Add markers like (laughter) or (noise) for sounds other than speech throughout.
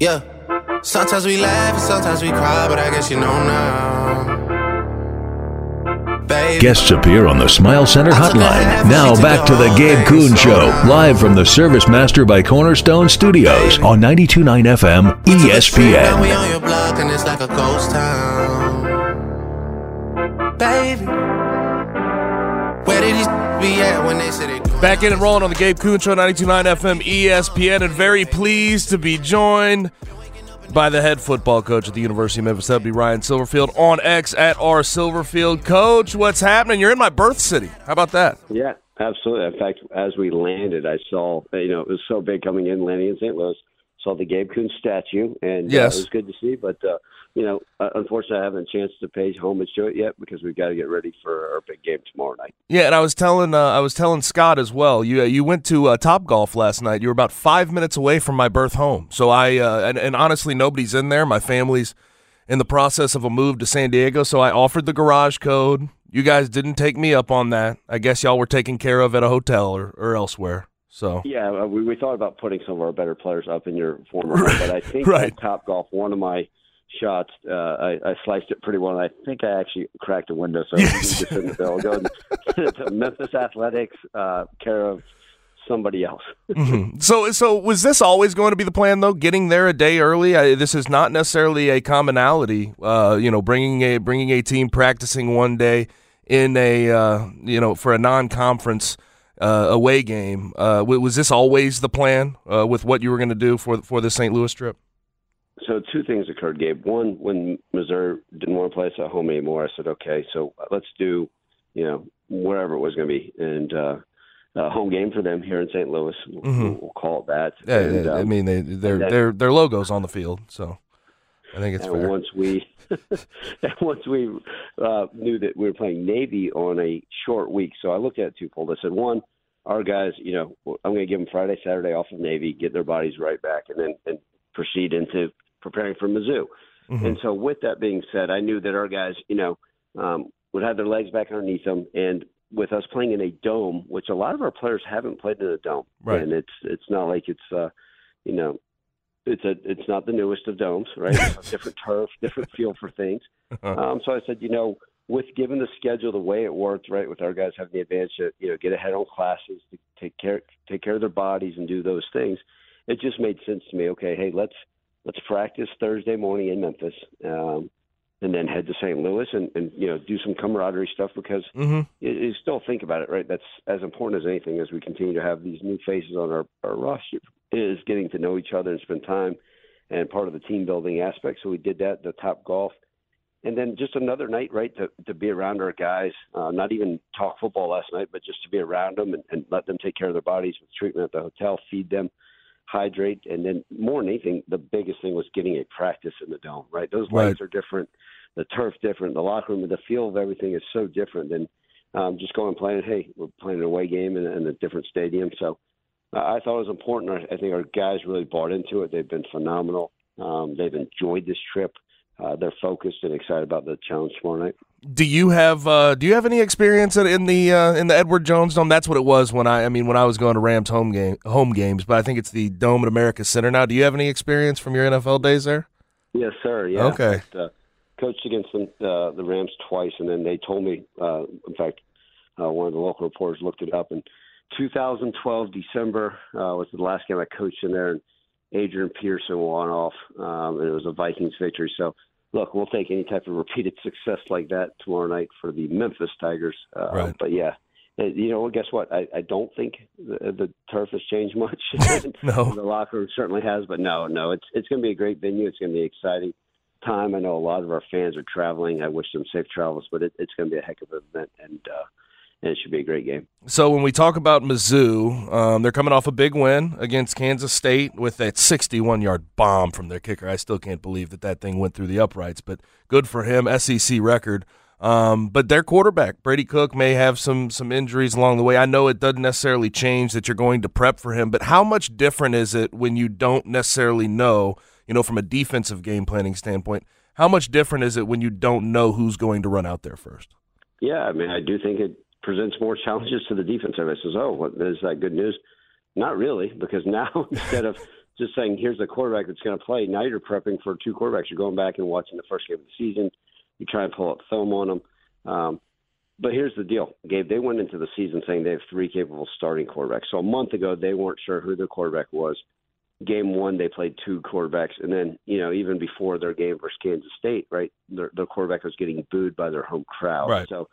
Yeah. Sometimes we laugh and sometimes we cry, but I guess you know now. Baby. Guests appear on the Smile Center hotline. Now back to the Gabe Kuhn Show, live from the Service Master by Cornerstone Studios on 92.9 FM Now we ESPN. on your block and it's like a ghost town. Baby, where did these be at when they said they Back in and rolling on the Gabe Kuhn Show, 92.9 FM ESPN, and very pleased to be joined by the head football coach at the University of Memphis. That'd be Ryan Silverfield on X at R Silverfield. Coach, what's happening? You're in my birth city. How about that? Yeah, absolutely. In fact, as we landed, I saw, you know, it was so big coming in, landing in St. Louis, saw the Gabe Kuhn statue, and Yes. uh, it was good to see. But, uh, you know, uh, unfortunately, I haven't had a chance to pay homage to it yet because we've got to get ready for our big game tomorrow night. Yeah, and I was telling uh, I was telling Scott as well. You uh, you went to uh, Top Golf last night. You were about five minutes away from my birth home. So I uh, and, and honestly, nobody's in there. My family's in the process of a move to San Diego. So I offered the garage code. You guys didn't take me up on that. I guess y'all were taken care of at a hotel or, or elsewhere. So Yeah, uh, we, we thought about putting some of our better players up in your former (laughs) home, but I think Right. Top Golf, one of my shots, uh, I, I sliced it pretty well, and I think I actually cracked a window, so (laughs) Yes. you just in the bill. Go (laughs) to Memphis Athletics, uh, care of somebody else. (laughs) Mhm. so so was this always going to be the plan though? Getting there a day early. I, this is not necessarily a commonality. Uh, you know, bringing a bringing a team practicing one day in a uh, you know for a non-conference uh, away game. Uh, was this always the plan uh, with what you were going to do for for the St. Louis trip? So two things occurred, Gabe. One, when Missouri didn't want to play us at home anymore, I said, okay, so let's do, you know, wherever it was going to be, and uh, a home game for them here in St. Louis. We'll, Mhm. we'll call it that. Yeah, and, yeah, I um, mean, they, their their their logos on the field, so I think it's and fair. once we (laughs) and once we uh, knew that we were playing Navy on a short week, so I looked at it twofold. I said, one, our guys, you know, I'm going to give them Friday, Saturday off of Navy, get their bodies right back, and then and proceed into preparing for Mizzou. Mhm. And so, with that being said, I knew that our guys, you know, um, would have their legs back underneath them, and with us playing in a dome, which a lot of our players haven't played in a dome, Right. and it's it's not like it's, uh, you know, it's a it's not the newest of domes, right? (laughs) Different turf, different feel for things. Um, so I said, you know, with given the schedule the way it worked, right, with our guys having the advantage to you know get ahead on classes, to take care take care of their bodies and do those things, it just made sense to me. Okay, hey, let's let's practice Thursday morning in Memphis, um, and then head to St. Louis and, and you know do some camaraderie stuff because hmm you, you still think about it, right? That's as important as anything as we continue to have these new faces on our, our roster is getting to know each other and spend time and part of the team building aspect. So we did that, the top golf. And then just another night, right, to, to be around our guys, uh, not even talk football last night, but just to be around them and, and let them take care of their bodies with treatment at the hotel, feed them, hydrate. And then more than anything, the biggest thing was getting a practice in the dome, right? Those Right. lights are different, the turf different, the locker room, the feel of everything is so different than um, just going and playing. Hey, we're playing an away game in, in a different stadium, so uh, I thought it was important. I, I think our guys really bought into it. They've been phenomenal. Um, they've enjoyed this trip. Uh, they're focused and excited about the challenge tomorrow night. Do you have uh, Do you have any experience in- the uh, in the Edward Jones Dome? That's what it was when I I mean when I was going to Rams home game home games, but I think it's the Dome at America Center now. Do you have any experience from your NFL days there? Yes, sir. Yeah. Okay. But, uh, coached against them, uh, the Rams twice, and then they told me. Uh, in fact, uh, one of the local reporters looked it up, and 2012 December uh, was the last game I coached in there, and Adrian Peterson won off, um, and it was a Vikings victory. So, look, we'll take any type of repeated (laughs) success like that tomorrow night for the Memphis Tigers. Uh, Right. But yeah, you know, guess what? I, I don't think the, the turf has changed much. (laughs) (laughs) No. the locker room certainly has, but no, no, it's it's going to be a great venue. It's going to be exciting time. I know a lot of our fans are traveling. I wish them safe travels, but it, it's going to be a heck of an event, and uh, it should be a great game. So when we talk about Mizzou, um, they're coming off a big win against Kansas State with that 61-yard bomb from their kicker. I still can't believe that that thing went through the uprights, but good for him. SEC record. Um, but their quarterback Brady Cook may have some some injuries along the way. I know it doesn't necessarily change that you're going to prep for him, but how much different is it when you don't necessarily know? You know, from a defensive game planning standpoint, how much different is it when you don't know who's going to run out there first? Yeah, I mean, I do think it presents more challenges to the defense. Everybody says, "Oh, what is that good news?" Not really, because (laughs) now instead of just saying, "Here's the quarterback that's going to play," now you're prepping for two quarterbacks. You're going back and watching the first game of the season. You try and pull up film on them. Um, but here's the deal, Gabe. They went into the season saying they have three capable starting quarterbacks. So a month ago, they weren't sure who their quarterback was. Game one, they played two quarterbacks, and then you know even before their game versus Kansas State, right, their, their quarterback was getting booed by their home crowd. Right. So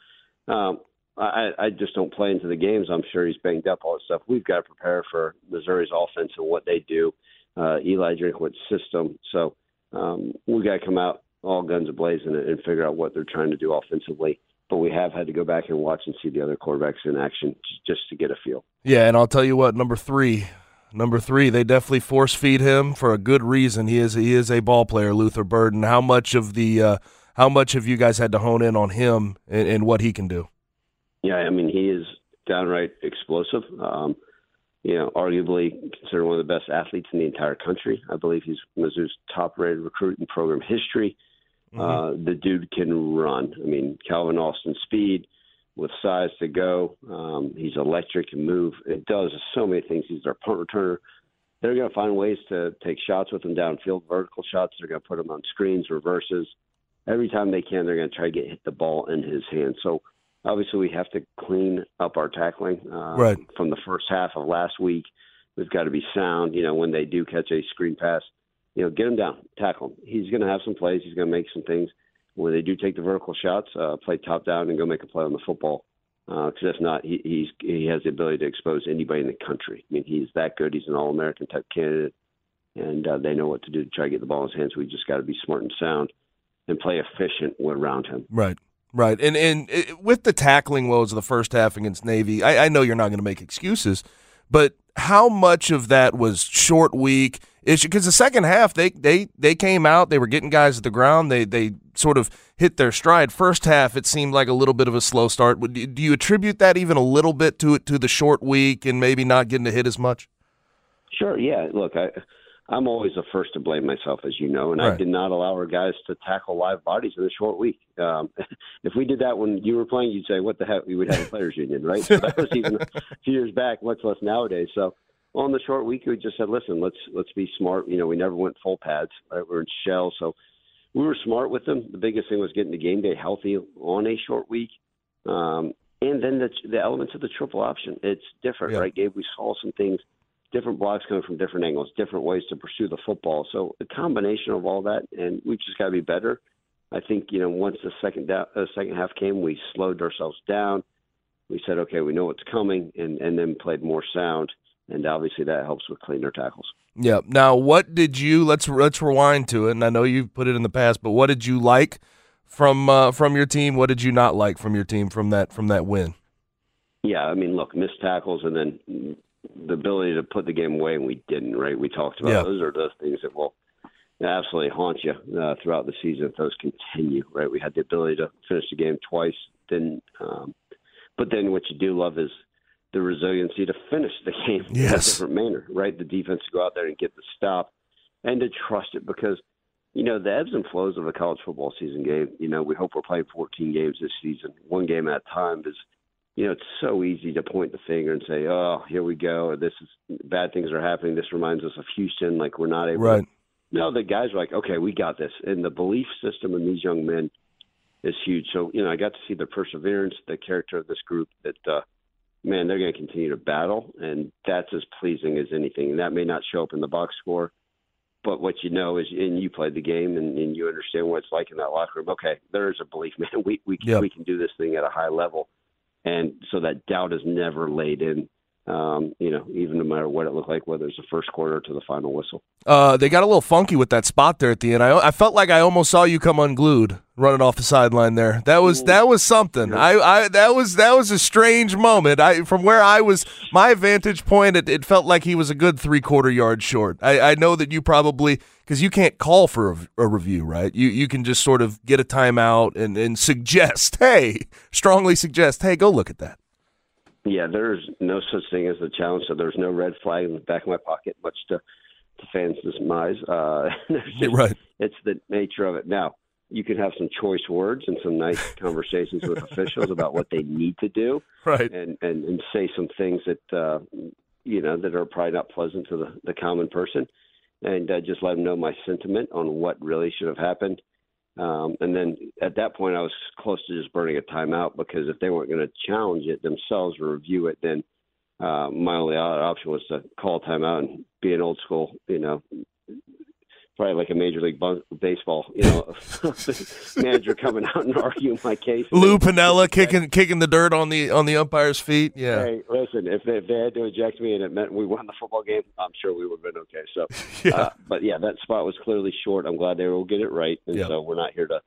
um, I, I just don't play into the games. I'm sure he's banged up, all that stuff. We've got to prepare for Missouri's offense and what they do, uh, Eli Drinkwitz's system. So um, we got to come out all guns ablazing and figure out what they're trying to do offensively. But we have had to go back and watch and see the other quarterbacks in action just to get a feel. Yeah, and I'll tell you what, number three, number three, they definitely force feed him for a good reason. He is he is a ball player, Luther Burden. How much of the uh, how much have you guys had to hone in on him and, and what he can do? Yeah, I mean he is downright explosive. Um, you know, arguably considered one of the best athletes in the entire country. I believe he's Mizzou's top-rated recruit in program history. Uh, the dude can run. I mean, Calvin Austin speed with size to go. Um, he's electric and move. It does so many things. He's their punt returner. They're going to find ways to take shots with him downfield, vertical shots. They're going to put him on screens, reverses. Every time they can, they're going to try to get hit the ball in his hand. So obviously, we have to clean up our tackling uh, Right. from the first half of last week. We've got to be sound. You know, when they do catch a screen pass, you know, get him down, tackle him. He's going to have some plays. He's going to make some things. When they do take the vertical shots, uh, play top down and go make a play on the football. Because if not, he, he's he has the ability to expose anybody in the country. I mean, he's that good. He's an All American type candidate, and uh, they know what to do to try to get the ball in his hands. We just got to be smart and sound, and play efficient around him. Right. Right. And and it, with the tackling woes of the first half against Navy, I, I know you're not going to make excuses, but how much of that was short week issue? Because the second half, they they they came out, they were getting guys at the ground, they they sort of hit their stride. First half, it seemed like a little bit of a slow start. Do you attribute that even a little bit to it to the short week and maybe not getting to hit as much? Sure. Yeah. Look, I, I'm always the first to blame myself, as you know, and I did not allow our guys to tackle live bodies in a short week. Um, (laughs) if we did that when you were playing, you'd say, "What the heck?" We would have a players' union, right? So that was (laughs) even a few years back, much less nowadays. So on the short week, we just said, "Listen, let's let's be smart." You know, we never went full pads. Right? We are in shell, so we were smart with them. The biggest thing was getting the game day healthy on a short week. Um, and then the, the elements of the triple option. It's different, Yeah. right, Gabe? We saw some things different blocks coming from different angles, different ways to pursue the football. So a combination of all that, and we've just got to be better. I think you know once the second uh, second half came, we slowed ourselves down. We said, okay, we know what's coming, and and then played more sound, and obviously that helps with cleaner tackles. Yeah. Now, what did you? Let's let's rewind to it. And I know you've put it in the past, but what did you like from uh, from your team? What did you not like from your team from that from that win? Yeah, I mean, look, missed tackles, and then the ability to put the game away, and we didn't. Right? We talked about Yeah. those are those things that will absolutely haunt you uh, throughout the season if those continue. Right? We had the ability to finish the game twice, then, um, but then what you do love is the resiliency to finish the (laughs) game in a Yes. different manner. Right? The defense to go out there and get the stop, and to trust it because. You know the ebbs and flows of a college football season game. You know we hope we're playing 14 games this season, one game at a time. Is you know, it's so easy to point the finger and say, "Oh, here we go. This is bad things are happening." This reminds us of Houston, like we're not able Right. to no, the guys were like, okay, we got this, and the belief system in these young men is huge. So you know, I got to see the perseverance, the character of this group. That uh, man, they're going to continue to battle, and that's as pleasing as anything. And that may not show up in the box score, but what you know is, and you played the game, and, and you understand what it's like in that locker room. Okay, there is a belief, (laughs) man. We we Yep. we can do this thing at a high level, and so that doubt is never laid in. Um, you know, even no matter what it looked like, whether it's the first quarter to the final whistle. Uh, they got a little funky with that spot there at the end. I, I felt like I almost saw you come unglued running off the sideline there. That was that was something. I, I that was that was a strange moment. I from where I was, my vantage point, it, it felt like he was a good three quarter yard short. I, I know that you probably because you can't call for a, a review, right? You you can just sort of get a timeout and and suggest, (laughs) hey, strongly suggest, hey, go look at that. Yeah, there's no such thing as a challenge. So there's no red flag in the back of my pocket, much to to fans' demise. Uh, (laughs) just- Right. It's the nature of it. Now you can have some choice words and some nice (laughs) conversations with officials about what they need to do, Right. and and and say some things that uh, you know that are probably not pleasant to the the common person, and uh, just let them know my sentiment on what really should have happened. Um, and then at that point, I was close to just burning a timeout because if they weren't going to challenge it themselves or review it, then uh, my only option was to call timeout and be an old school, you know, probably like a major league baseball, you know, (laughs) manager coming out and arguing my case. Lou Piniella kicking kicking the dirt on the on the umpire's feet. Yeah. Hey, listen, if they, if they had to eject me and it meant we won the football game, I'm sure we would have been okay. So, (laughs) Yeah. uh, but yeah, that spot was clearly short. I'm glad they will get it right, and Yeah. so we're not here to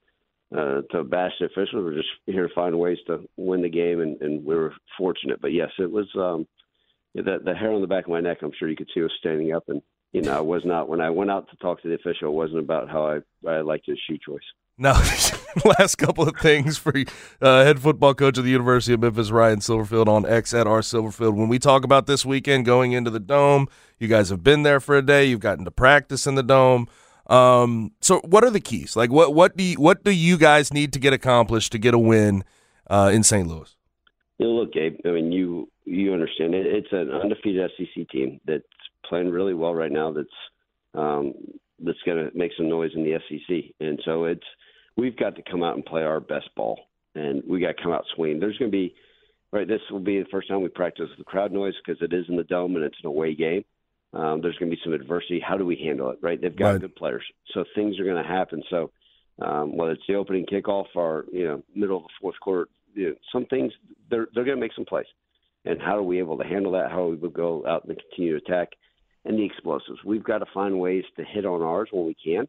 uh, to bash the officials. We're just here to find ways to win the game, and, and we were fortunate. But yes, it was um, the the hair on the back of my neck. I'm sure you could see was standing up, and you know, I was not when I went out to talk to the official. It wasn't about how I I liked his shoe choice. Now, (laughs) last couple of things for uh, head football coach of the University of Memphis, Ryan Silverfield, on X at R Silverfield. When we talk about this weekend going into the dome, you guys have been there for a day. You've gotten to practice in the dome. Um, so, what are the keys? Like, what what do you, what do you guys need to get accomplished to get a win uh, in St. Louis? You know, look, Gabe. I mean, you you understand it. It's an undefeated SEC team that's playing really well right now. That's um, that's going to make some noise in the SEC, and so it's we've got to come out and play our best ball, and we got to come out swinging. There's going to be right. This will be the first time we practice the crowd noise because it is in the dome and it's an away game. Um, there's going to be some adversity. How do we handle it? Right? They've got Right. good players, so things are going to happen. So um, whether it's the opening kickoff or you know middle of the fourth quarter, you know, some things they're they're going to make some plays. And how are we able to handle that? How are we will go out and continue to attack, and the explosives. We've got to find ways to hit on ours when we can,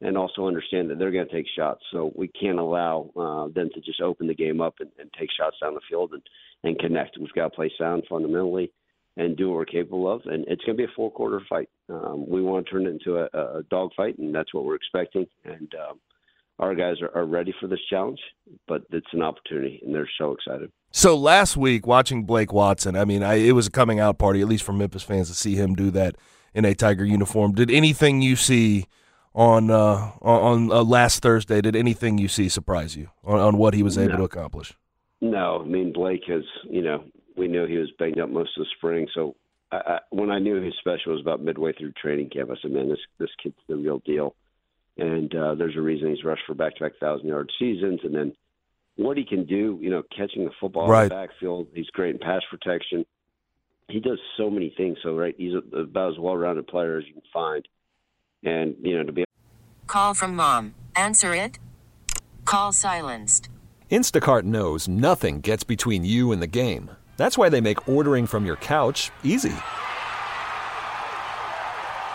and also understand that they're going to take shots. So we can't allow uh, them to just open the game up and, and take shots down the field and, and connect. We've got to play sound fundamentally and do what we're capable of. And it's going to be a four quarter fight. Um, we want to turn it into a, a dog fight, and that's what we're expecting. And um, our guys are, are ready for this challenge, but it's an opportunity, and they're so excited. So last week, watching Blake Watson, I mean, I, it was a coming out party, at least for Memphis fans, to see him do that in a Tiger uniform. Did anything you see on uh, on uh, last Thursday? Did anything you see surprise you on, on what he was able No. to accomplish? No, I mean Blake has. You know, we knew he was banged up most of the spring. So I, I, when I knew his special was about midway through training camp, I said, "Man, this this kid's the real deal." And uh, there's a reason he's rushed for back-to-back thousand-yard seasons. And then what he can do, you know, catching the football Right. in the backfield. He's great in pass protection. He does so many things. So right, he's a, about as well-rounded player as you can find. And you know, to be Call from mom. Answer it. Call silenced. Instacart knows nothing gets between you and the game. That's why they make ordering from your couch easy.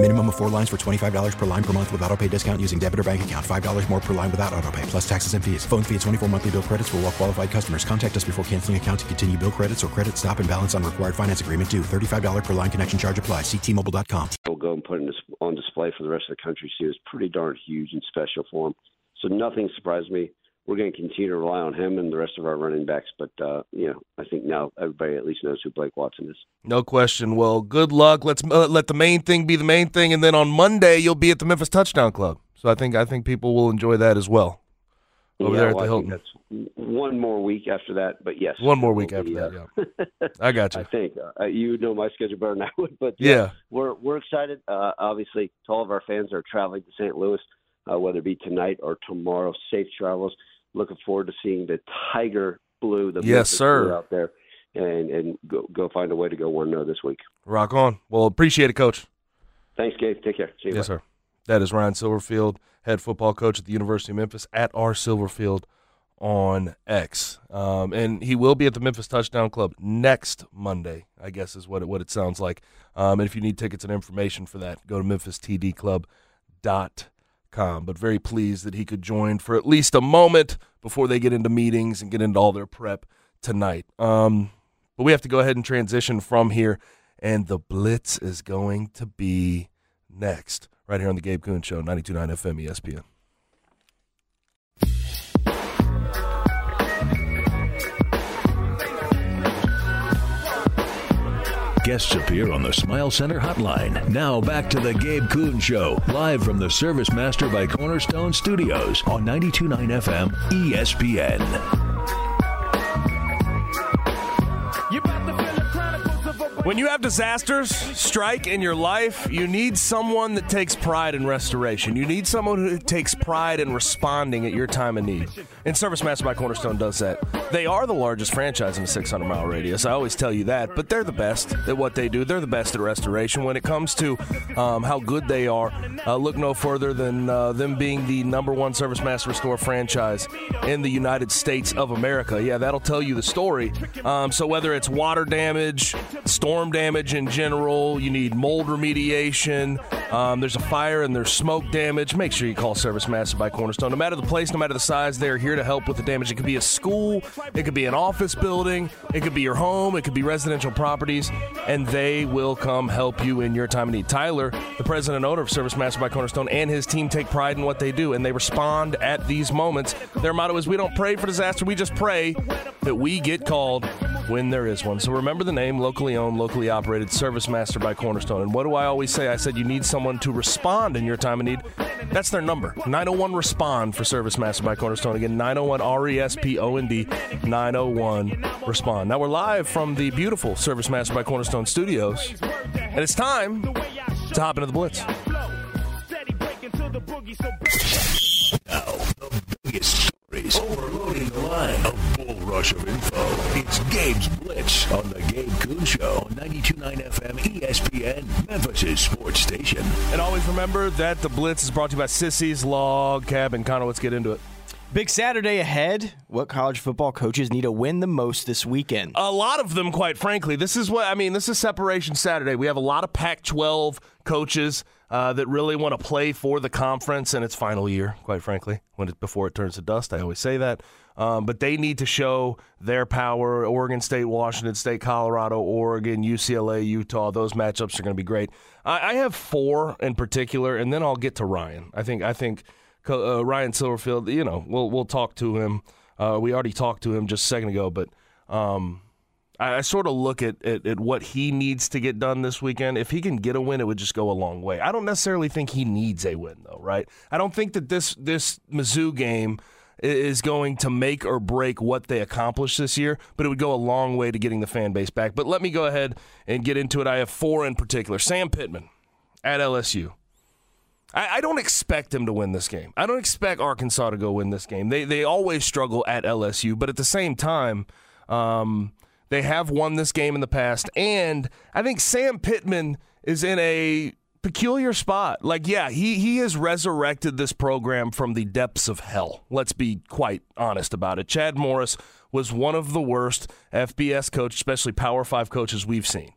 Minimum of four lines for $25 per line per month with auto pay discount using debit or bank account. $5 more per line without auto pay, plus taxes and fees. Phone fee at 24 monthly bill credits for all well qualified customers. Contact us before canceling account to continue bill credits or credit stop and balance on required finance agreement due. $35 per line connection charge apply. Ctmobile.com. We'll go and put it on display for the rest of the country. See, it was pretty darn huge and special for him. So nothing surprised me we're going to continue to rely on him and the rest of our running backs. But uh, you know, I think now everybody at least knows who Blake Watson is. No question. Well, good luck. Let's uh, let the main thing be the main thing, and then on Monday you'll be at the Memphis Touchdown Club. So I think I think people will enjoy that as well. Over yeah, there at well, the Hilton. that's one more week after that, but yes, one more week after be, that. Uh, Yeah, I got you. (laughs) I think uh, you know my schedule better than I would, but yeah, we're we're excited. Uh, obviously, to all of our fans are traveling to St. Louis, uh, whether it be tonight or tomorrow, safe travels looking forward to seeing the Tiger Blue, the yes, sir, out there, and and go go find a way to go one zero this week. Rock on. Well, appreciate it, Coach. Thanks, Gabe. Take care. See you. Yes, sir. That is Ryan Silverfield, head football coach at the University of Memphis at R Silverfield on X, um, and he will be at the Memphis Touchdown Club next Monday. I guess is what it, what it sounds like. Um, and if you need tickets and information for that, go to memphistdclub.com com, but very pleased that he could join for at least a moment before they get into meetings and get into all their prep tonight. Um, but we have to go ahead and transition from here, and the Blitz is going to be next, right here on the Gabe Kuhn Show, 92.9 FM ESPN. Guests appear on the Smile Center hotline. Now back to the Gabe Kuhn Show, live from the Service Master by Cornerstone Studios on 92.9 FM ESPN. When you have disasters strike in your life, you need someone that takes pride in restoration. You need someone who takes pride in responding at your time of need. And Service Master by Cornerstone does that. They are the largest franchise in a 600 mile radius. I always tell you that, but they're the best at what they do. They're the best at restoration. When it comes to um, how good they are, uh, look no further than uh, them being the number one Service Master Restore franchise in the United States of America. Yeah, that'll tell you the story. Um, so whether it's water damage, storm damage in general, you need mold remediation, um, there's a fire and there's smoke damage, make sure you call Service Master by Cornerstone. No matter the place, no matter the size, they're here to help with the damage. It could be a school, it could be an office building, it could be your home, it could be residential properties, and they will come help you in your time of need. Tyler, the president and owner of Service Master by Cornerstone, and his team take pride in what they do, and they respond at these moments. Their motto is we don't pray for disaster, we just pray that we get called when there is one. So remember the name, locally owned, locally operated, Service Master by Cornerstone. And what do I always say? I said you need someone to respond in your time of need. That's their number 901 Respond for Service Master by Cornerstone. Again, 901 R E S P O N D 901 Respond. Now we're live from the beautiful Service Master by Cornerstone studios, and it's time to hop into the Blitz. Now, the biggest stories overloading the line. A bull rush of info. It's Gabe's Blitz on the Gabe Kuhn Show, 92.9 FM ESPN, Memphis' sports station. And always remember that the Blitz is brought to you by Sissy's Log Cabin. Connor, let's get into it. Big Saturday ahead. What college football coaches need to win the most this weekend? A lot of them, quite frankly. This is what I mean. This is Separation Saturday. We have a lot of Pac 12 coaches uh, that really want to play for the conference in its final year, quite frankly, when it, before it turns to dust. I always say that. Um, but they need to show their power. Oregon State, Washington State, Colorado, Oregon, UCLA, Utah. Those matchups are going to be great. I, I have four in particular, and then I'll get to Ryan. I think I think uh, Ryan Silverfield. You know, we'll we'll talk to him. Uh, we already talked to him just a second ago, but um, I, I, sort of look at, at, at what he needs to get done this weekend. If he can get a win, it would just go a long way. I don't necessarily think he needs a win, though. Right? I don't think that this this Mizzou game is going to make or break what they accomplish this year, but it would go a long way to getting the fan base back. But let me go ahead and get into it. I have four in particular. Sam Pittman at LSU. I, I, don't expect him to win this game. I don't expect Arkansas to go win this game. They they always struggle at LSU, but at the same time, um, they have won this game in the past, and I think Sam Pittman is in a peculiar spot. Like, yeah, he he has resurrected this program from the depths of hell. Let's be quite honest about it. Chad Morris was one of the worst FBS coaches, especially Power Five coaches we've seen.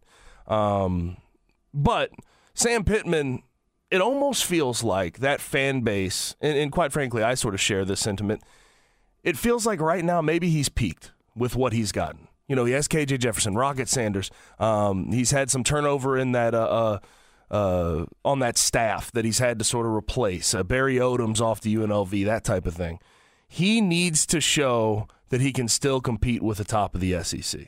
Um, but Sam Pittman it almost feels like that fan base, and, and quite frankly, I sort of share this sentiment. It feels like right now maybe he's peaked with what he's gotten. You know, he has KJ Jefferson, Rocket Sanders. Um, he's had some turnover in that uh, uh, uh, on that staff that he's had to sort of replace. Uh, Barry Odom's off the UNLV, that type of thing. He needs to show that he can still compete with the top of the SEC.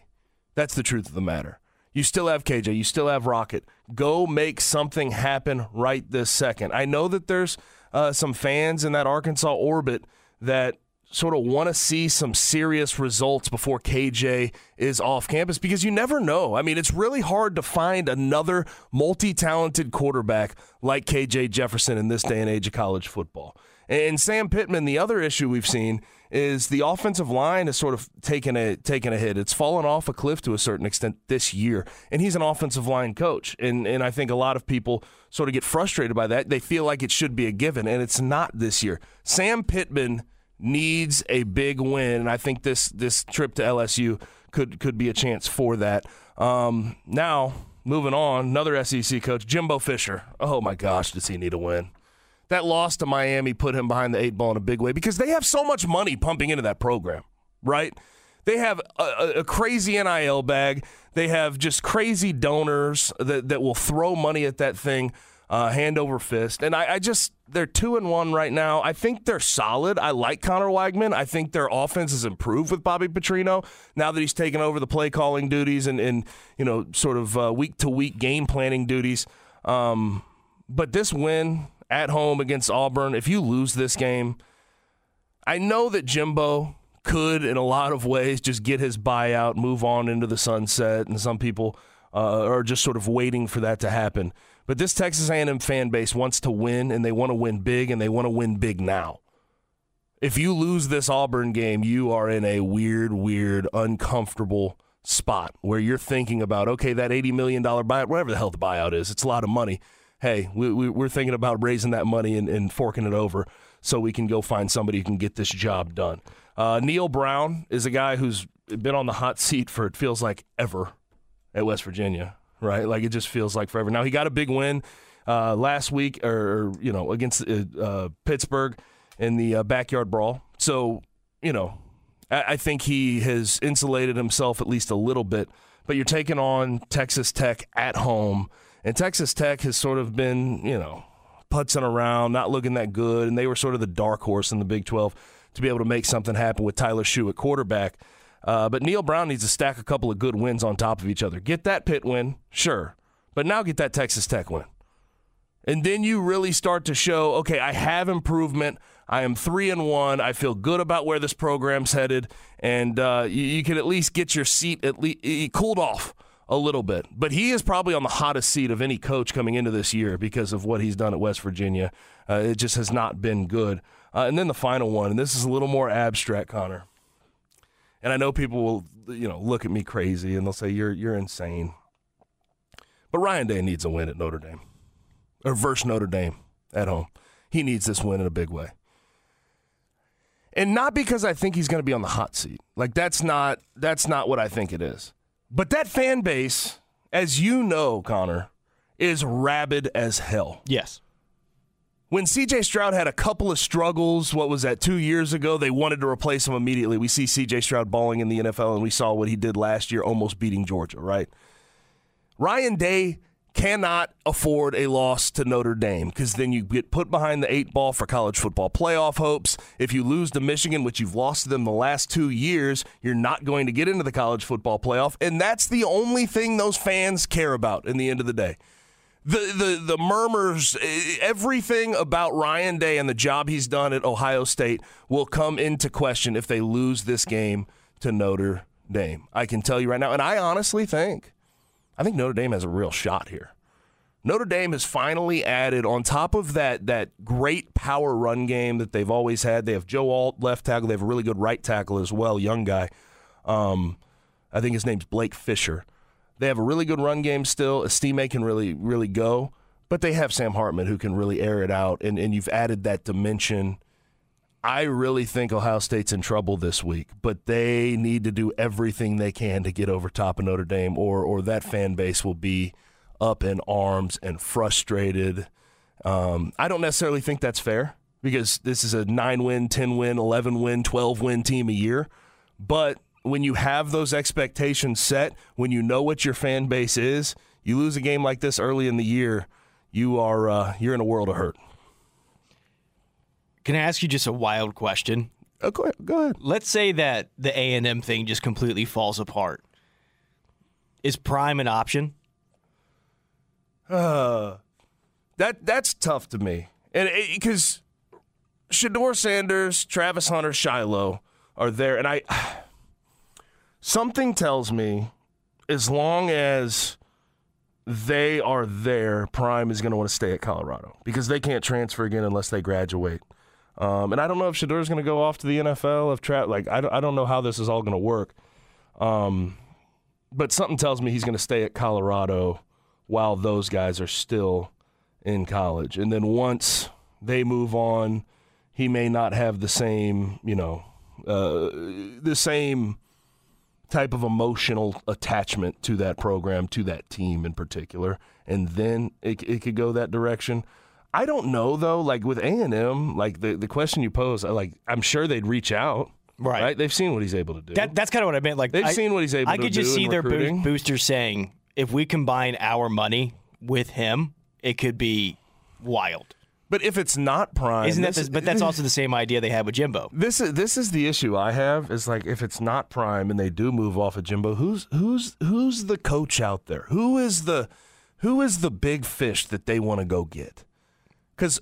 That's the truth of the matter. You still have KJ, you still have Rocket. Go make something happen right this second. I know that there's uh, some fans in that Arkansas orbit that sort of want to see some serious results before KJ is off campus because you never know. I mean, it's really hard to find another multi talented quarterback like KJ Jefferson in this day and age of college football. And Sam Pittman, the other issue we've seen is the offensive line has sort of taken a taken a hit. It's fallen off a cliff to a certain extent this year. And he's an offensive line coach. And and I think a lot of people sort of get frustrated by that. They feel like it should be a given, and it's not this year. Sam Pittman needs a big win, and I think this this trip to LSU could could be a chance for that. Um, now, moving on, another SEC coach, Jimbo Fisher. Oh my gosh, does he need a win? That loss to Miami put him behind the eight ball in a big way because they have so much money pumping into that program, right? They have a, a, crazy NIL bag. They have just crazy donors that, that will throw money at that thing uh, hand over fist. And I, I, just, they're two and one right now. I think they're solid. I like Conner Weigman. I think their offense has improved with Bobby Petrino now that he's taken over the play calling duties and, and you know, sort of week to week game planning duties. Um, but this win at home against Auburn, if you lose this game, I know that Jimbo could, in a lot of ways, just get his buyout, move on into the sunset, and some people uh, are just sort of waiting for that to happen. But this Texas A&M fan base wants to win, and they want to win big, and they want to win big now. If you lose this Auburn game, you are in a weird, weird, uncomfortable spot where you're thinking about, okay, that $80 million buyout, whatever the hell the buyout is, it's a lot of money hey, we, we, are thinking about raising that money and, and, forking it over so we can go find somebody who can get this job done. Uh, Neal Brown is a guy who's been on the hot seat for it feels like ever at West Virginia, right? Like it just feels like forever. Now he got a big win uh, last week, or you know, against uh, uh Pittsburgh in the uh, backyard brawl. So you know, I, I think he has insulated himself at least a little bit. But you're taking on Texas Tech at home and Texas Tech has sort of been, you know, putzing around, not looking that good, and they were sort of the dark horse in the Big 12 to be able to make something happen with Tyler Shough at quarterback. Uh, but Neal Brown needs to stack a couple of good wins on top of each other. Get that pit win, sure, but now get that Texas Tech win. And then you really start to show, okay, I have improvement. I am three and one. I feel good about where this program's headed, and uh, you, you, can at least get your seat at least cooled off a little bit. But he is probably on the hottest seat of any coach coming into this year because of what he's done at West Virginia. Uh, it just has not been good. Uh, and then the final one, and this is a little more abstract, Connor. And I know people will, you know, look at me crazy and they'll say you're you're insane. But Ryan Day needs a win at Notre Dame, or versus Notre Dame at home. He needs this win in a big way. And not because I think he's going to be on the hot seat. Like that's not that's not what I think it is. But that fan base, as you know, Connor, is rabid as hell. Yes. When CJ Stroud had a couple of struggles, what was that, two years ago, they wanted to replace him immediately. We see CJ Stroud balling in the NFL, and we saw what he did last year, almost beating Georgia, right? Ryan Day cannot afford a loss to Notre Dame because then you get put behind the eight ball for college football playoff hopes. If you lose to Michigan, which you've lost to them the last two years, you're not going to get into the college football playoff. And that's the only thing those fans care about in the end of the day. The, the, the murmurs, everything about Ryan Day and the job he's done at Ohio State will come into question if they lose this game to Notre Dame. I can tell you right now. And I honestly think I think Notre Dame has a real shot here. Notre Dame has finally added on top of that that great power run game that they've always had. They have Joe Alt left tackle. They have a really good right tackle as well, young guy. Um, I think his name's Blake Fisher. They have a really good run game still. Estime can really really go, but they have Sam Hartman who can really air it out, and and you've added that dimension I really think Ohio State's in trouble this week, but they need to do everything they can to get over top of Notre Dame, or or that fan base will be up in arms and frustrated. Um, I don't necessarily think that's fair because this is a nine win, 10 win, 11 win, 12 win team a year. But when you have those expectations set, when you know what your fan base is, you lose a game like this early in the year, you are uh, you're in a world of hurt. Can I ask you just a wild question? Oh, go, ahead, go ahead. Let's say that the A and M thing just completely falls apart. Is Prime an option? Uh, that that's tough to me, and because Shedeur Sanders, Travis Hunter, Shiloh are there, and I something tells me as long as they are there, Prime is going to want to stay at Colorado because they can't transfer again unless they graduate. Um, and I don't know if Shedeur is going to go off to the NFL. If Tra- like I don't, I don't know how this is all going to work. Um, but something tells me he's going to stay at Colorado while those guys are still in college. And then once they move on, he may not have the same, you know, uh, the same type of emotional attachment to that program, to that team in particular. And then it, it could go that direction. I don't know though. Like with A and M, like the the question you pose, like I'm sure they'd reach out. Right. right. They've seen what he's able to do. That, that's kind of what I meant. Like They've I, seen what he's able to do. I could just see their boosters saying, if we combine our money with him, it could be wild. But if it's not prime, Isn't that? this- but that's also the same idea they had with Jimbo. This is this is the issue I have is like if it's not prime and they do move off of Jimbo, who's who's who's the coach out there? Who is the who is the big fish that they want to go get? Because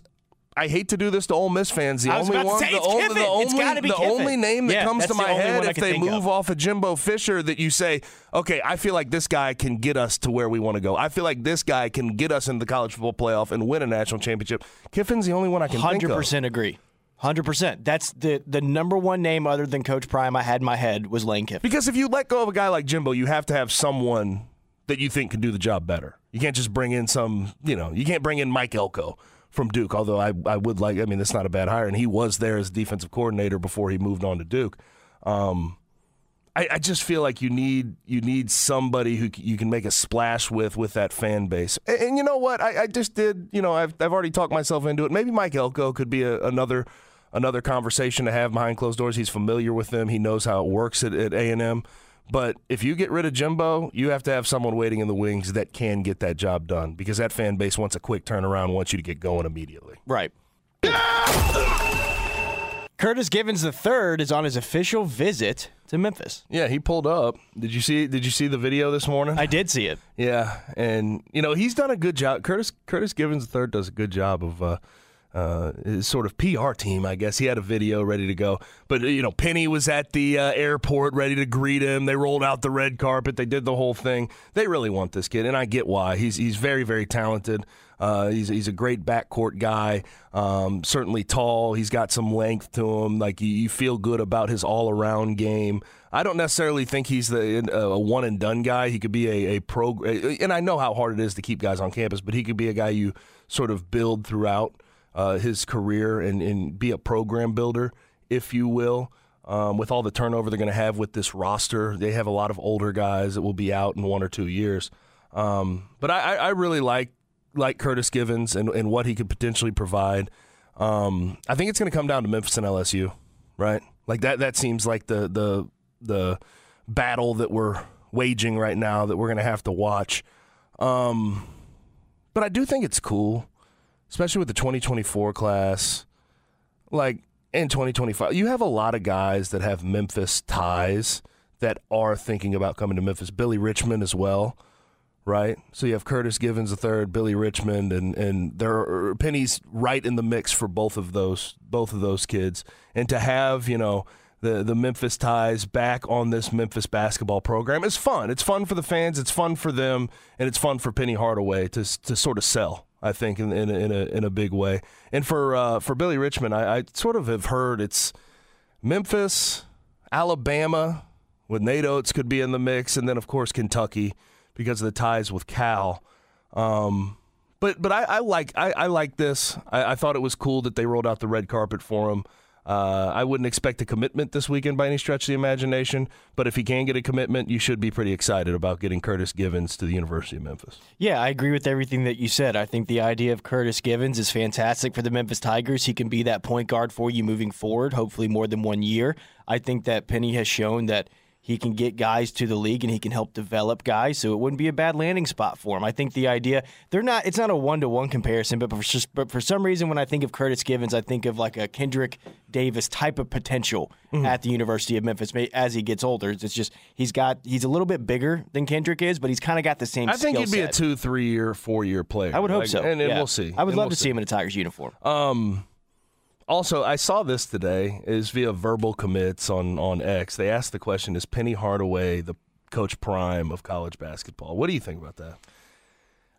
I hate to do this to Ole Miss fans. The only one, the, the only, It's gotta be the only name that Yeah, comes to my head if they move of. off of Jimbo Fisher that you say, okay, I feel like this guy can get us to where we want to go. I feel like this guy can get us into the college football playoff and win a national championship. Kiffin's the only one I can think Hundred of. percent agree. Hundred percent. That's the the number one name other than Coach Prime I had in my head was Lane Kiffin. Because if you let go of a guy like Jimbo, you have to have someone that you think can do the job better. You can't just bring in some, you know, you can't bring in Mike Elko from Duke, although I, I would like, I mean, that's not a bad hire. And he was there as defensive coordinator before he moved on to Duke. Um, I, I just feel like you need you need somebody who you can make a splash with with that fan base. And, and you know what? I, I just did. You know, I've I've already talked myself into it. Maybe Mike Elko could be a, another another conversation to have behind closed doors. He's familiar with them. He knows how it works at A and M. But if you get rid of Jimbo, you have to have someone waiting in the wings that can get that job done because that fan base wants a quick turnaround, wants you to get going immediately. Right. Curtis Givens III is on his official visit to Memphis. Yeah, he pulled up. Did you see? Did you see the video this morning? I did see it. Yeah, and you know he's done a good job. Curtis Curtis Givens III does a good job of uh, uh, sort of PR team. I guess he had a video ready to go, but you know Penny was at the uh, airport ready to greet him. They rolled out the red carpet. They did the whole thing. They really want this kid, and I get why. He's he's very very talented. Uh, he's he's a great backcourt guy. Um, certainly tall. He's got some length to him. Like you, you feel good about his all around game. I don't necessarily think he's the a one and done guy. He could be a, a pro, and I know how hard it is to keep guys on campus, but he could be a guy you sort of build throughout uh, his career and, and be a program builder, if you will. Um, with all the turnover they're going to have with this roster, they have a lot of older guys that will be out in one or two years. Um, but I, I really like like Curtis Givens and, and what he could potentially provide. Um, I think it's going to come down to Memphis and LSU, right? Like that. That seems like the the the battle that we're waging right now that we're going to have to watch. Um, but I do think it's cool, especially with the 2024 class. Like in 2025, you have a lot of guys that have Memphis ties that are thinking about coming to Memphis. Billy Richmond as well right? So you have Curtis Givens the third, Billy Richmond, and and there are er, Penny's right in the mix for both of those both of those kids, and to have you know. The, the Memphis ties back on this Memphis basketball program is fun. It's fun for the fans. It's fun for them, and it's fun for Penny Hardaway to to sort of sell. I think in in a, in a, in a big way. And for uh, for Billy Richmond, I, I sort of have heard it's Memphis, Alabama, with Nate Oats could be in the mix, and then of course Kentucky because of the ties with Cal. Um, but but I, I like I, I like this. I, I thought it was cool that they rolled out the red carpet for him. Uh, I wouldn't expect a commitment this weekend by any stretch of the imagination, but if he can get a commitment, you should be pretty excited about getting Curtis Givens to the University of Memphis. Yeah, I agree with everything that you said. I think the idea of Curtis Givens is fantastic for the Memphis Tigers. He can be that point guard for you moving forward, hopefully more than one year. I think that Penny has shown that he can get guys to the league and he can help develop guys, so it wouldn't be a bad landing spot for him. I think the idea they're not it's not a one to one comparison, but for, but for some reason when I think of Curtis Givens, I think of like a Kendric Davis type of potential Mm-hmm. at the University of Memphis as he gets older. It's just he's got he's a little bit bigger than Kendrick is, but he's kind of got the same. I think he'd be a two, three year, four year player. I would hope Like, so, and, and yeah. we'll see. I would And love we'll to see. see him in a Tigers uniform. Um, also, I saw this today is via verbal commits on on X. They asked the question: Is Penny Hardaway the Coach Prime of college basketball? What do you think about that?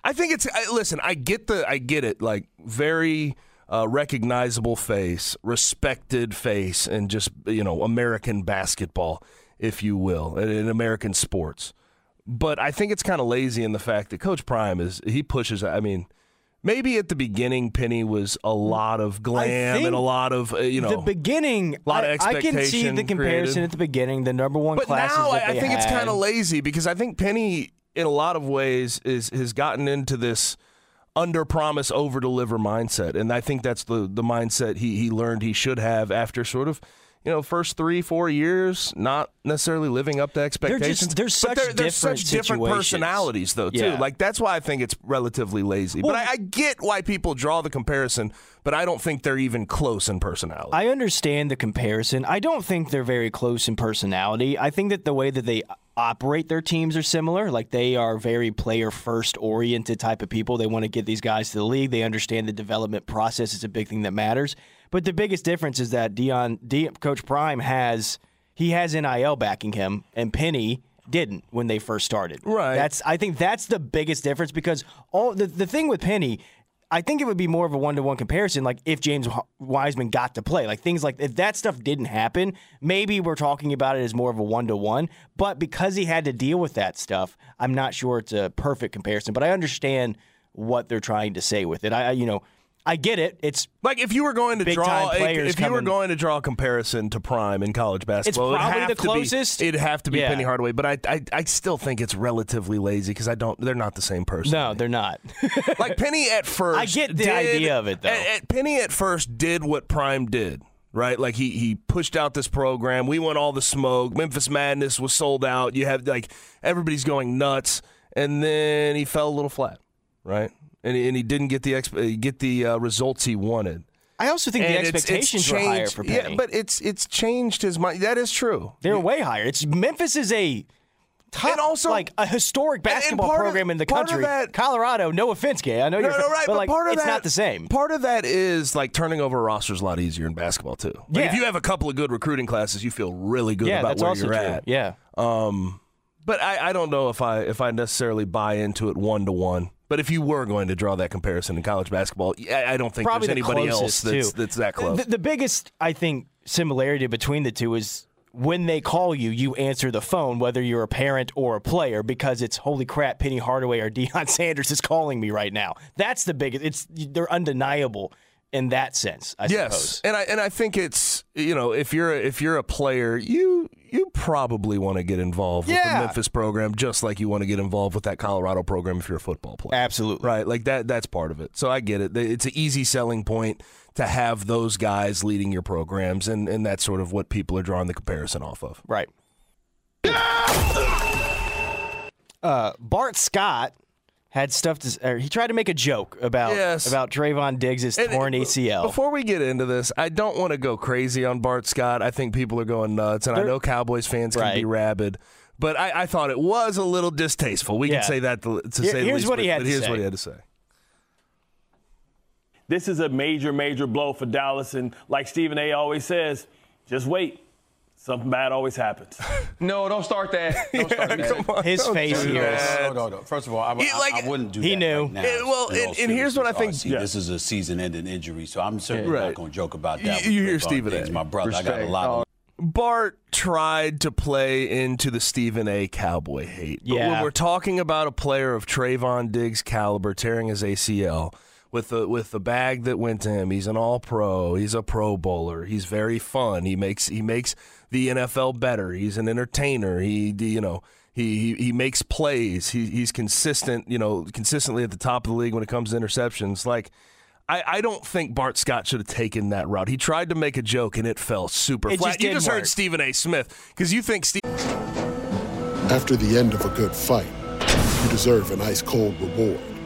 I think it's. I, listen, I get the. I get it. Like very uh, recognizable face, respected face, and just you know American basketball, if you will, and in American sports. But I think it's kind of lazy in the fact that Coach Prime is he pushes. I mean. Maybe at the beginning, Penny was a lot of glam and a lot of uh, you know the beginning, A lot of I, I can see the comparison created. at the beginning. The number one But now I they think it's kind of lazy because I think Penny, in a lot of ways, is has gotten into this under promise over deliver mindset, and I think that's the the mindset he he learned he should have after sort of. You know, first three, four years, not necessarily living up to expectations. they're but such they're, they're different such different personalities, though, too. Yeah. Like that's why I think it's relatively lazy. Well- but I, I get why people draw the comparison, but I don't think they're even close in personality. I understand the comparison. I don't think they're very close in personality. I think that the way that they operate their teams are similar. Like they are very player first oriented type of people. They want to get these guys to the league. They understand the development process is a big thing that matters. But the biggest difference is that Deion, D, Coach Prime has he has NIL backing him, and Penny didn't when they first started. Right. That's I think that's the biggest difference because all the the thing with Penny. I think it would be more of a one to one comparison, like if James Wiseman got to play, like things like if that stuff didn't happen, maybe we're talking about it as more of a one to one. But because he had to deal with that stuff, I'm not sure it's a perfect comparison. But I understand what they're trying to say with it. I you know, I get it. It's Like if you were going to draw, a, if you were going to draw a comparison to Prime in college basketball, it'd probably have the to be- closest. it'd have to be Yeah. Penny Hardaway, but I, I, I still think it's relatively lazy because I don't. They're not the same person. no, they're not. (laughs) like Penny at first. I get the did- idea of it, though. at- at- Penny at first did what Prime did. Right, like he he pushed out this program. We want all the smoke. Memphis Madness was sold out. You have like everybody's going nuts, and then he fell a little flat. Right, and he, and he didn't get the exp- get the uh, results he wanted. I also think the And it's- it's expectations were higher changed- for Penny. Yeah, but it's it's changed his mind. That is true. They're way higher. It's Memphis is a top, And also- like a historic and basketball part of- program in the part of country. that- Colorado, no offense, Gay. I know No, you're no, right. but, But, like, part of it's that, not the same. Part of that is like turning over a roster is a lot easier in basketball too. Like, If you have a couple of good recruiting classes, you feel really good yeah, about where you're true. at. Yeah. Um, but I, I don't know if I if I necessarily buy into it one to one. But if you were going to draw that comparison in college basketball, I, I don't think Probably there's the anybody else closest, that's, too. that's that close. The, the biggest, I think, similarity between the two is when they call you, you answer the phone, whether you're a parent or a player, because it's holy crap, Penny Hardaway or (laughs) Deion Sanders is calling me right now. That's the biggest. It's they're undeniable in that sense. I yes, suppose. and I and I think it's you know if you're if you're a player, you you probably want to get involved with Yeah. the Memphis program just like you want to get involved with that Colorado program if you're a football player. Absolutely. Right, like that that's part of it. So I get it. It's an easy selling point to have those guys leading your programs and and that's sort of what people are drawing the comparison off of. Right. Uh, Bart Scott had stuff to. Or he tried to make a joke about Yes. about Trevon Diggs' And, torn uh, ACL. Before we get into this, I don't want to go crazy on Bart Scott. I think people are going nuts, and I They're- know Cowboys fans can be rabid. But I, I thought it was a little distasteful. We Yeah. can say that to, to Here- say the here's least, what he had but to here's say. what he had to say. This is a major, major blow for Dallas. And like Stephen A. always says, just wait. Something bad always happens. (laughs) No, don't start that. (laughs) Don't start that. His face here no, no, no, no. First of all, I, He- like- I wouldn't do He that He knew. right now. Eh, well, in and- and here's what I seriousness. think- See, This is a season-ending injury, so I'm certainly Right. not going to joke about that. You- you hear Stephen A. My brother, I got a Respect. lot of Bart tried to play into the Stephen A. Cowboy hate. But Yeah. when we're talking about a player of Trevon Diggs' caliber tearing his ACL, with the with the bag that went to him. He's an All Pro. He's a Pro Bowler. He's very fun. He makes he makes the NFL better. He's an entertainer. He you know he he, he makes plays. He, he's consistent. You know consistently at the top of the league when it comes to interceptions. Like. I, I don't think Bart Scott should have taken that route. He tried to make a joke and it fell super It flat. just you didn't just heard. Stephen A. Smith because you think Steve. After the end of a good fight, you deserve an ice cold reward.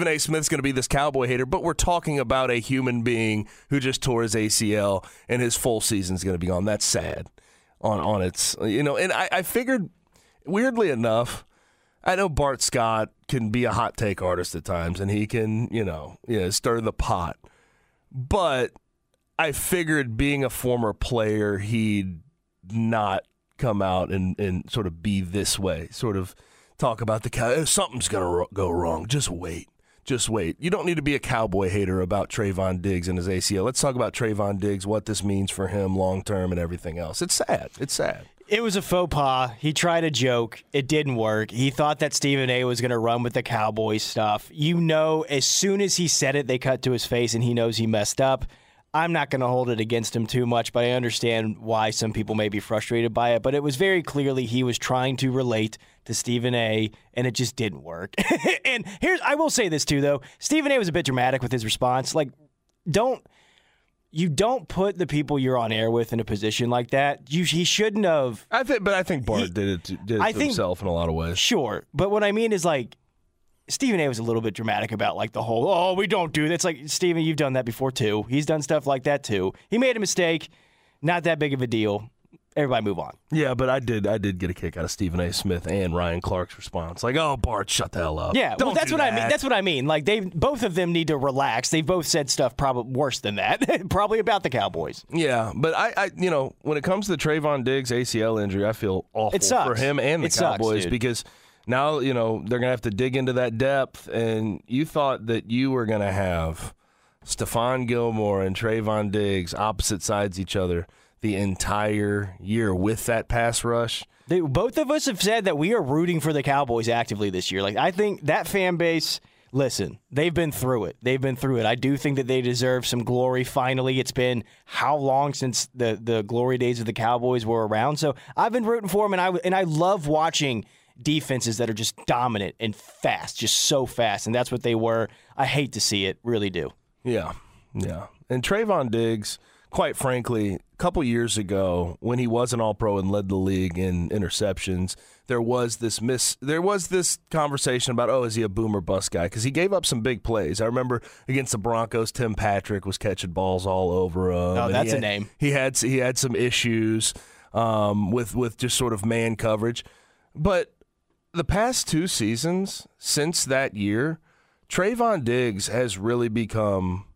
Stephen A. Smith's going to be this cowboy hater, but we're talking about a human being who just tore his ACL and his full season's going to be gone. That's sad. On on its you know, and I, I figured weirdly enough, I know Bart Scott can be a hot take artist at times, and he can you know yeah stir the pot, but I figured being a former player, he'd not come out and, and sort of be this way, sort of talk about the cow. Something's gonna go wrong. Just wait. Just wait. You don't need to be a cowboy hater about Trevon Diggs and his ACL. Let's talk about Trevon Diggs, what this means for him long term, and everything else. It's sad. It's sad. It was a faux pas. He tried a joke. It didn't work. He thought that Stephen A was going to run with the Cowboys stuff. You know, as soon as he said it, they cut to his face and he knows he messed up. I'm not going to hold it against him too much, but I understand why some people may be frustrated by it. But it was very clearly he was trying to relate to Stephen A, and it just didn't work. (laughs) and here's, I will say this too, though. Stephen A was a bit dramatic with his response. Like, don't you don't put the people you're on air with in a position like that. You he shouldn't have. I think, but I think Bart did it to, did it I to think- himself in a lot of ways. Sure, but what I mean is like Stephen A. was a little bit dramatic about like the whole oh we don't do that. It's like Stephen, you've done that before too. He's done stuff like that too. He made a mistake, not that big of a deal. Everybody move on. Yeah, but I did I did get a kick out of Stephen A. Smith and Ryan Clark's response. Like, oh Bart, shut the hell up. Yeah, Don't well, that's what I mean. That's what I mean. Like they both of them need to relax. They've both said stuff probably worse than that, (laughs) probably about the Cowboys. Yeah, but I, I, you know, when it comes to Trevon Diggs ACL injury, I feel awful It sucks. for him and the It Cowboys dude. because now you know they're gonna have to dig into that depth. And you thought that you were gonna have Stephon Gilmore and Trevon Diggs opposite sides each other the entire year with that pass rush. They, both of us have said that we are rooting for the Cowboys actively this year. Like I think that fan base. Listen, they've been through it. They've been through it. I do think that they deserve some glory. Finally, it's been how long since the the glory days of the Cowboys were around. So I've been rooting for them, and I and I love watching defenses that are just dominant and fast, just so fast, and that's what they were. I hate to see it, really do. Yeah, yeah. And Trevon Diggs, quite frankly, a couple years ago when he was an All Pro and led the league in interceptions, there was this miss. There was this conversation about, oh, is he a boomer bust guy? Because he gave up some big plays. I remember against the Broncos, Tim Patrick was catching balls all over him. Oh, that's he a name. He had he had some issues um, with with just sort of man coverage, but the past two seasons since that year, Trevon Diggs has really become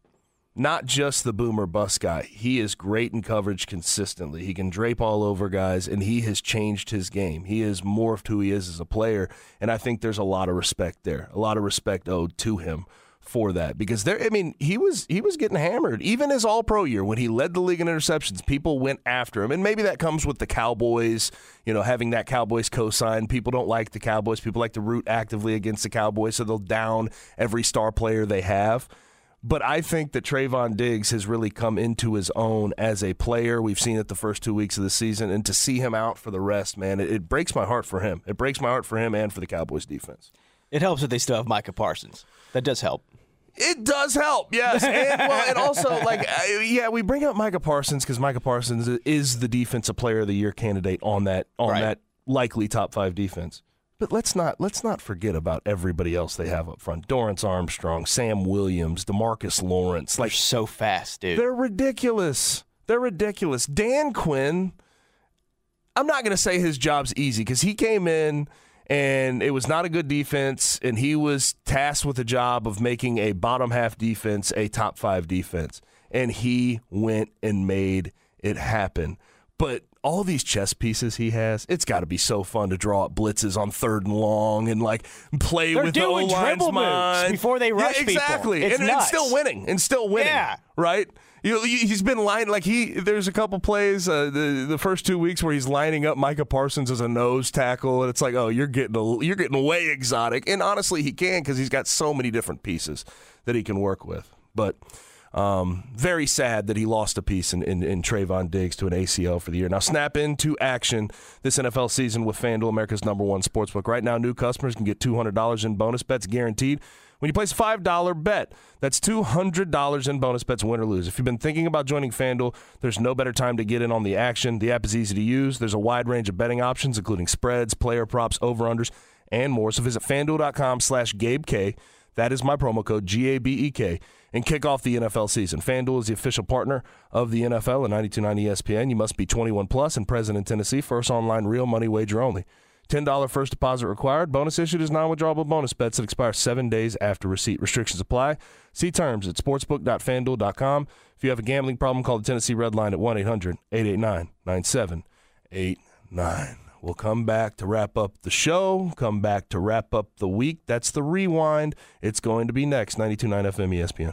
not just the boomer bust guy. He is great in coverage consistently. He can drape all over guys, and he has changed his game. He has morphed who he is as a player, and I think there's a lot of respect there, a lot of respect owed to him for that because there. I mean, he was he was getting hammered even his All Pro year when he led the league in interceptions. People went after him, and maybe that comes with the Cowboys. You know, having that Cowboys cosign. People don't like the Cowboys. People like to root actively against the Cowboys, so they'll down every star player they have. But I think that Trevon Diggs has really come into his own as a player. We've seen it the first two weeks of the season, and to see him out for the rest, man, it, it breaks my heart for him. It breaks my heart for him and for the Cowboys defense. It helps that they still have Micah Parsons. That does help. It does help, yes. (laughs) And, well, and also, like, uh, yeah, we bring up Micah Parsons because Micah Parsons is the defensive player of the year candidate on that on Right. that likely top five defense. But let's not let's not forget about everybody else they have up front: Dorance Armstrong, Sam Williams, DeMarcus Lawrence. Like so fast, dude. They're ridiculous. They're ridiculous. Dan Quinn. I'm not going to say his job's easy because he came in and it was not a good defense, and he was tasked with the job of making a bottom half defense a top five defense, and he went and made it happen. But all these chess pieces he has, it's got to be so fun to draw up blitzes on third and long and like play They're with the doing O-line's dribble moves mind before they rush yeah, people. exactly, It's and, and still winning, and still winning. Yeah. right. You, he's been lying like he. There's a couple plays uh, the the first two weeks where he's lining up Micah Parsons as a nose tackle, and it's like, oh, you're getting a, you're getting way exotic. And honestly, he can because he's got so many different pieces that he can work with. But um, very sad that he lost a piece in, in, in Trevon Diggs to an ACL for the year. Now, snap into action this NFL season with FanDuel, America's number one sportsbook. Right now, new customers can get $200 in bonus bets guaranteed when you place a $5 bet. That's $200 in bonus bets, win or lose. If you've been thinking about joining FanDuel, there's no better time to get in on the action. The app is easy to use. There's a wide range of betting options, including spreads, player props, over-unders, and more. So visit FanDuel.com slash GabeK. That is my promo code, G A B E K, and kick off the NFL season. FanDuel is the official partner of the NFL and 92.9 ESPN. You must be 21 plus and present in Tennessee. First online real money wager only. $10 first deposit required. Bonus issued is non withdrawable bonus bets that expire seven days after receipt. Restrictions apply. See terms at sportsbook.fanduel.com. If you have a gambling problem, call the Tennessee Red Line at 1 800 889 9789. We'll come back to wrap up the show, come back to wrap up the week. That's the rewind. It's going to be next 92.9 FM ESPN.